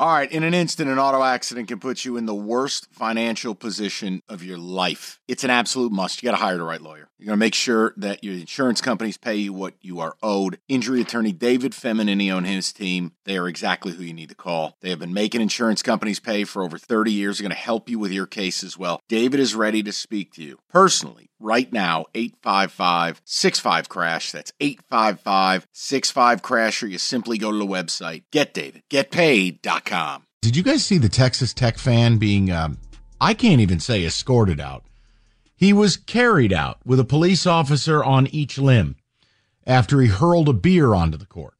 All right, in an instant, an auto accident can put you in the worst financial position of your life. It's an absolute must. You got to hire the right lawyer. You're going to make sure that your insurance companies pay you what you are owed. Injury attorney David Feminini and his team, they are exactly who you need to call. They have been making insurance companies pay for over 30 years. They're going to help you with your case as well. David is ready to speak to you personally right now 855 65 crash that's 855 65 crash or you simply go to the website getdavidgetpaid.com did you guys see the texas tech fan being um, i can't even say escorted out he was carried out with a police officer on each limb after he hurled a beer onto the court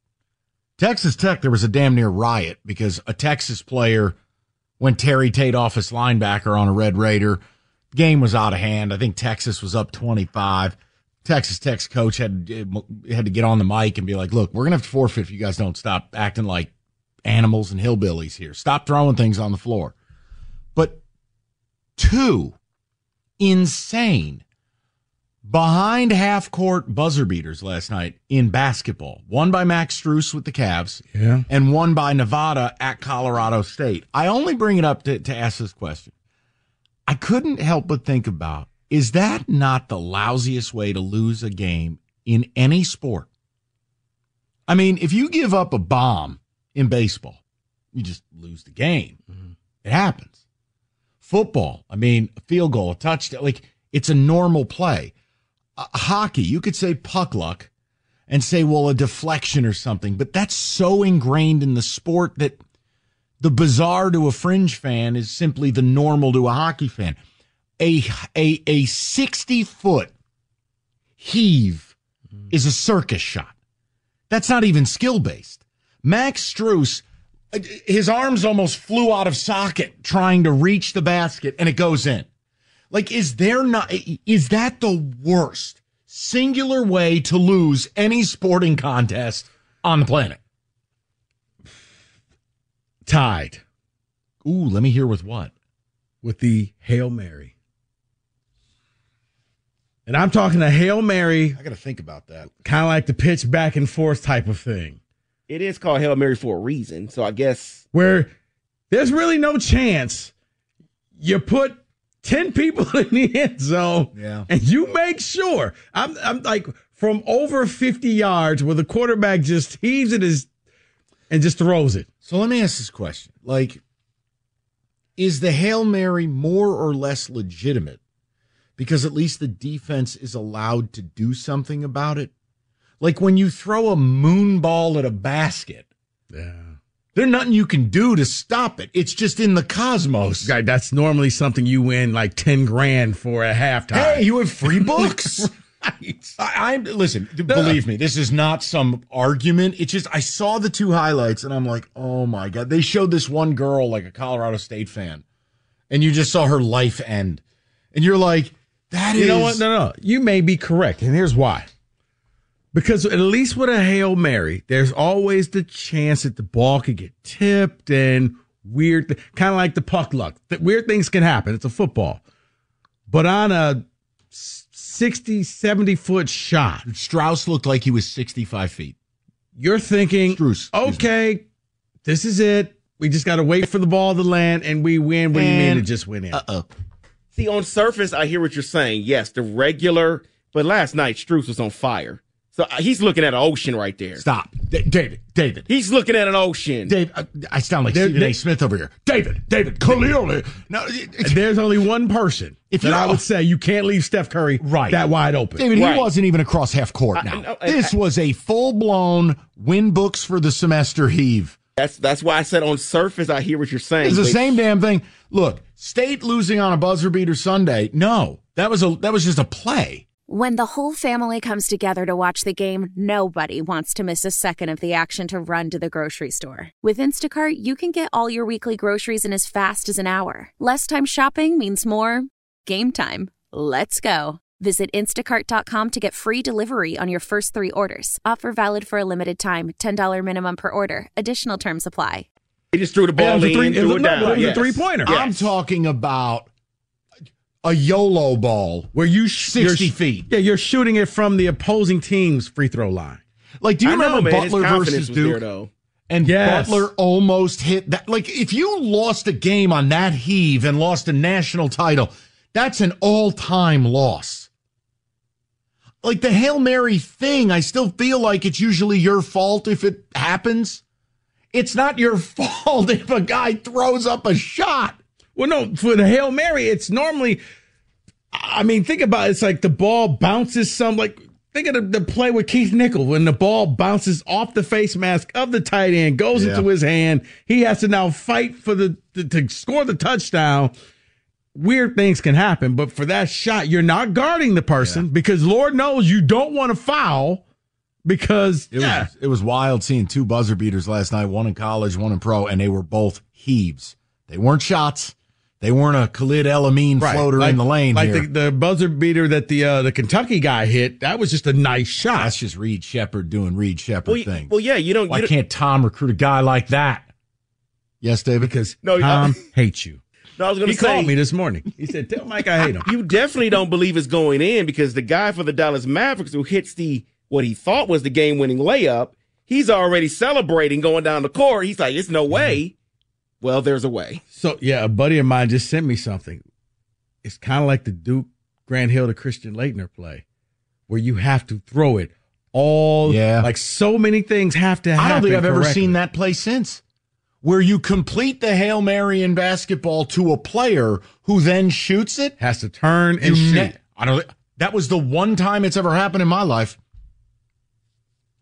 texas tech there was a damn near riot because a texas player went terry tate off his linebacker on a red raider game was out of hand. I think Texas was up 25. Texas Tech's coach had had to get on the mic and be like, "Look, we're gonna have to forfeit if you guys don't stop acting like animals and hillbillies here. Stop throwing things on the floor." But two insane behind half court buzzer beaters last night in basketball. One by Max Strus with the Cavs, yeah, and one by Nevada at Colorado State. I only bring it up to, to ask this question I couldn't help but think about is that not the lousiest way to lose a game in any sport? I mean, if you give up a bomb in baseball, you just lose the game. Mm-hmm. It happens. Football, I mean, a field goal, a touchdown, like it's a normal play. Uh, hockey, you could say puck luck and say, well, a deflection or something, but that's so ingrained in the sport that the bizarre to a fringe fan is simply the normal to a hockey fan. A a a 60 foot heave is a circus shot. That's not even skill based. Max Strus, his arms almost flew out of socket trying to reach the basket and it goes in. Like, is there not, is that the worst singular way to lose any sporting contest on the planet? tied. Ooh, let me hear with what? With the Hail Mary. And I'm talking a Hail Mary. I got to think about that. Kind of like the pitch back and forth type of thing. It is called Hail Mary for a reason. So I guess. Where there's really no chance you put 10 people in the end zone yeah. and you make sure. I'm, I'm like from over 50 yards where the quarterback just heaves it his and just throws it. So let me ask this question. Like, is the Hail Mary more or less legitimate because at least the defense is allowed to do something about it? Like when you throw a moon ball at a basket. Yeah. There's nothing you can do to stop it. It's just in the cosmos. Guy, that's normally something you win like 10 grand for a halftime. Hey, you have free books? right. I, am listen. Believe me, this is not some argument. It's just I saw the two highlights and I'm like, oh my god. They showed this one girl like a Colorado State fan, and you just saw her life end, and you're like, that you is. You know what? No, no. You may be correct, and here's why. Because at least with a hail mary, there's always the chance that the ball could get tipped and weird, kind of like the puck luck. That weird things can happen. It's a football, but on a 60, 70 foot shot. Strus looked like he was 65 feet. You're thinking, Strus, okay, this is it. We just got to wait for the ball to land and we win. What do you mean to just win it? Uh oh. See, on surface, I hear what you're saying. Yes, the regular, but last night, Strus was on fire. So uh, he's looking at an ocean right there. Stop. D- David, David. He's looking at an ocean. Dave, uh, I sound like Stephen A. Smith over here. David, David, clearly. No, there's only one person if that I would say you can't leave Steph Curry right. that wide open. David, right. he wasn't even across half court now. I, I, this I, was a full blown win books for the semester heave. That's that's why I said on surface I hear what you're saying. It's the same damn thing. Look, State losing on a buzzer beater Sunday. No, that was a that was just a play. When the whole family comes together to watch the game, nobody wants to miss a second of the action to run to the grocery store. With Instacart, you can get all your weekly groceries in as fast as an hour. Less time shopping means more game time. Let's go. Visit instacart.com to get free delivery on your first three orders. Offer valid for a limited time. $10 minimum per order. Additional terms apply. He just threw the ball was a in, three, it threw was, it no, down. it was Yes. a three pointer. I'm talking about a YOLO ball Where you sh- 60 you're feet. Yeah, you're shooting it from the opposing team's free throw line. Like, do you I remember his Butler versus Duke? though. And Yes. Butler almost hit that. Like, if you lost a game on that heave and lost a national title, that's an all time loss. Like the Hail Mary thing, I still feel like it's usually your fault if it happens. It's not your fault if a guy throws up a shot. Well, no, for the Hail Mary, it's normally, I mean, think about it. It's like the ball bounces some, like, think of the, the play with Keith Nichol when the ball bounces off the face mask of the tight end, goes Yeah. into his hand. He has to now fight for the, to, to score the touchdown. Weird things can happen, but for that shot, you're not guarding the person because Lord knows you don't want to foul because It yeah, was it was wild seeing two buzzer beaters last night, one in college, one in pro, and they were both heaves. They weren't shots. They weren't a Khalid El Amin Right, floater like- in the lane Like here. the, the buzzer beater that the uh, the Kentucky guy hit, that was just a nice shot. That's just Reed Sheppard doing Reed Sheppard Well, things. well, yeah, you don't. Why You don't can't Tom recruit a guy like that? Yes, David. because No, I- Tom hates you. no, I was going He to say called me this morning. He said, "Tell Mike I hate him." you definitely don't believe it's going in because the guy for the Dallas Mavericks who hits the what he thought was the game-winning layup, he's already celebrating going down the court. He's like, "It's no way." Well, there's a way. So yeah, a buddy of mine just sent me something. It's kind of like the Duke Grant Hill to Christian Laettner play, where you have to throw it all. Yeah. like so many things have to happen. I don't think I've ever seen that play since. Where you complete the Hail Mary in basketball to a player who then shoots it. Has to turn and You shoot. ne- I don't. That was the one time it's ever happened in my life.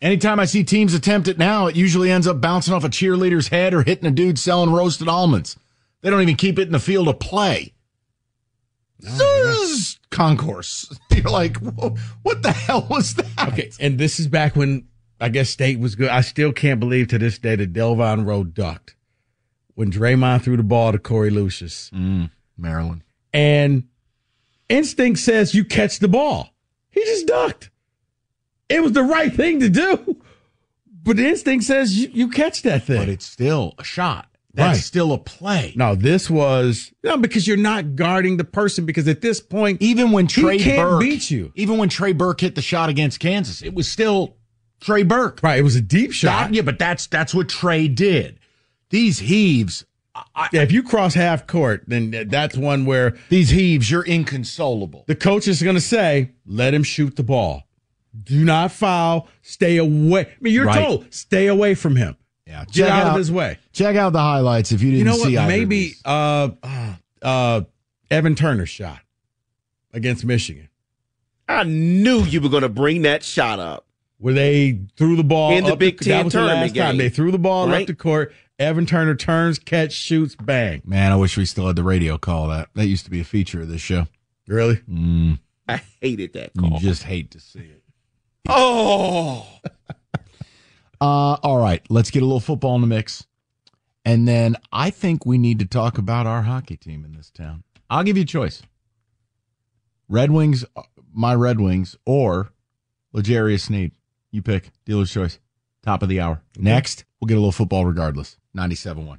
Anytime I see teams attempt it now, it usually ends up bouncing off a cheerleader's head or hitting a dude selling roasted almonds. They don't even keep it in the field of play. Zzz, concourse. You're like, what the hell was that? Okay, and this is back when I guess State was good. I still can't believe to this day that Delvon Roe ducked when Draymond threw the ball to Korie Lucious. Mm, Maryland. And instinct says you catch the ball. He just ducked. It was the right thing to do. But instinct says you, you catch that thing. But it's still a shot. That's Right. still a play. no, this was no because you're not guarding the person because at this point Even when He Trey can't Burke beat you. Even when Trey Burke hit the shot against Kansas, it was still Trey Burke. right, it was a deep shot. That- yeah, but that's that's what Trey did. These heaves, Yeah, if you cross half court, then that's one where these heaves, you're inconsolable. the coach is going to say, let him shoot the ball. Do not foul. Stay away. I mean, you're Right. told, stay away from him. Yeah, Get check out, out of his way. Check out the highlights if you didn't see that. You know what? see either Maybe uh, uh, uh, Evan Turner's shot against Michigan, I knew you were going to bring that shot up. where they threw the ball In the up Big that Ten was the time. game. They threw the ball Right. up the court. Evan Turner turns, catch, shoots, bang. Man, I wish we still had the radio call that. That used to be a feature of this show. Really? Mm, I hated that you call. just hate to see it. Oh, Uh, all right, let's get a little football in the mix. And then I think we need to talk about our hockey team in this town. I'll give you a choice. Red Wings, uh, my Red Wings, or L'Jarius Sneed. You pick. Dealer's choice. Top of the hour. Next, we'll get a little football regardless. 97.1.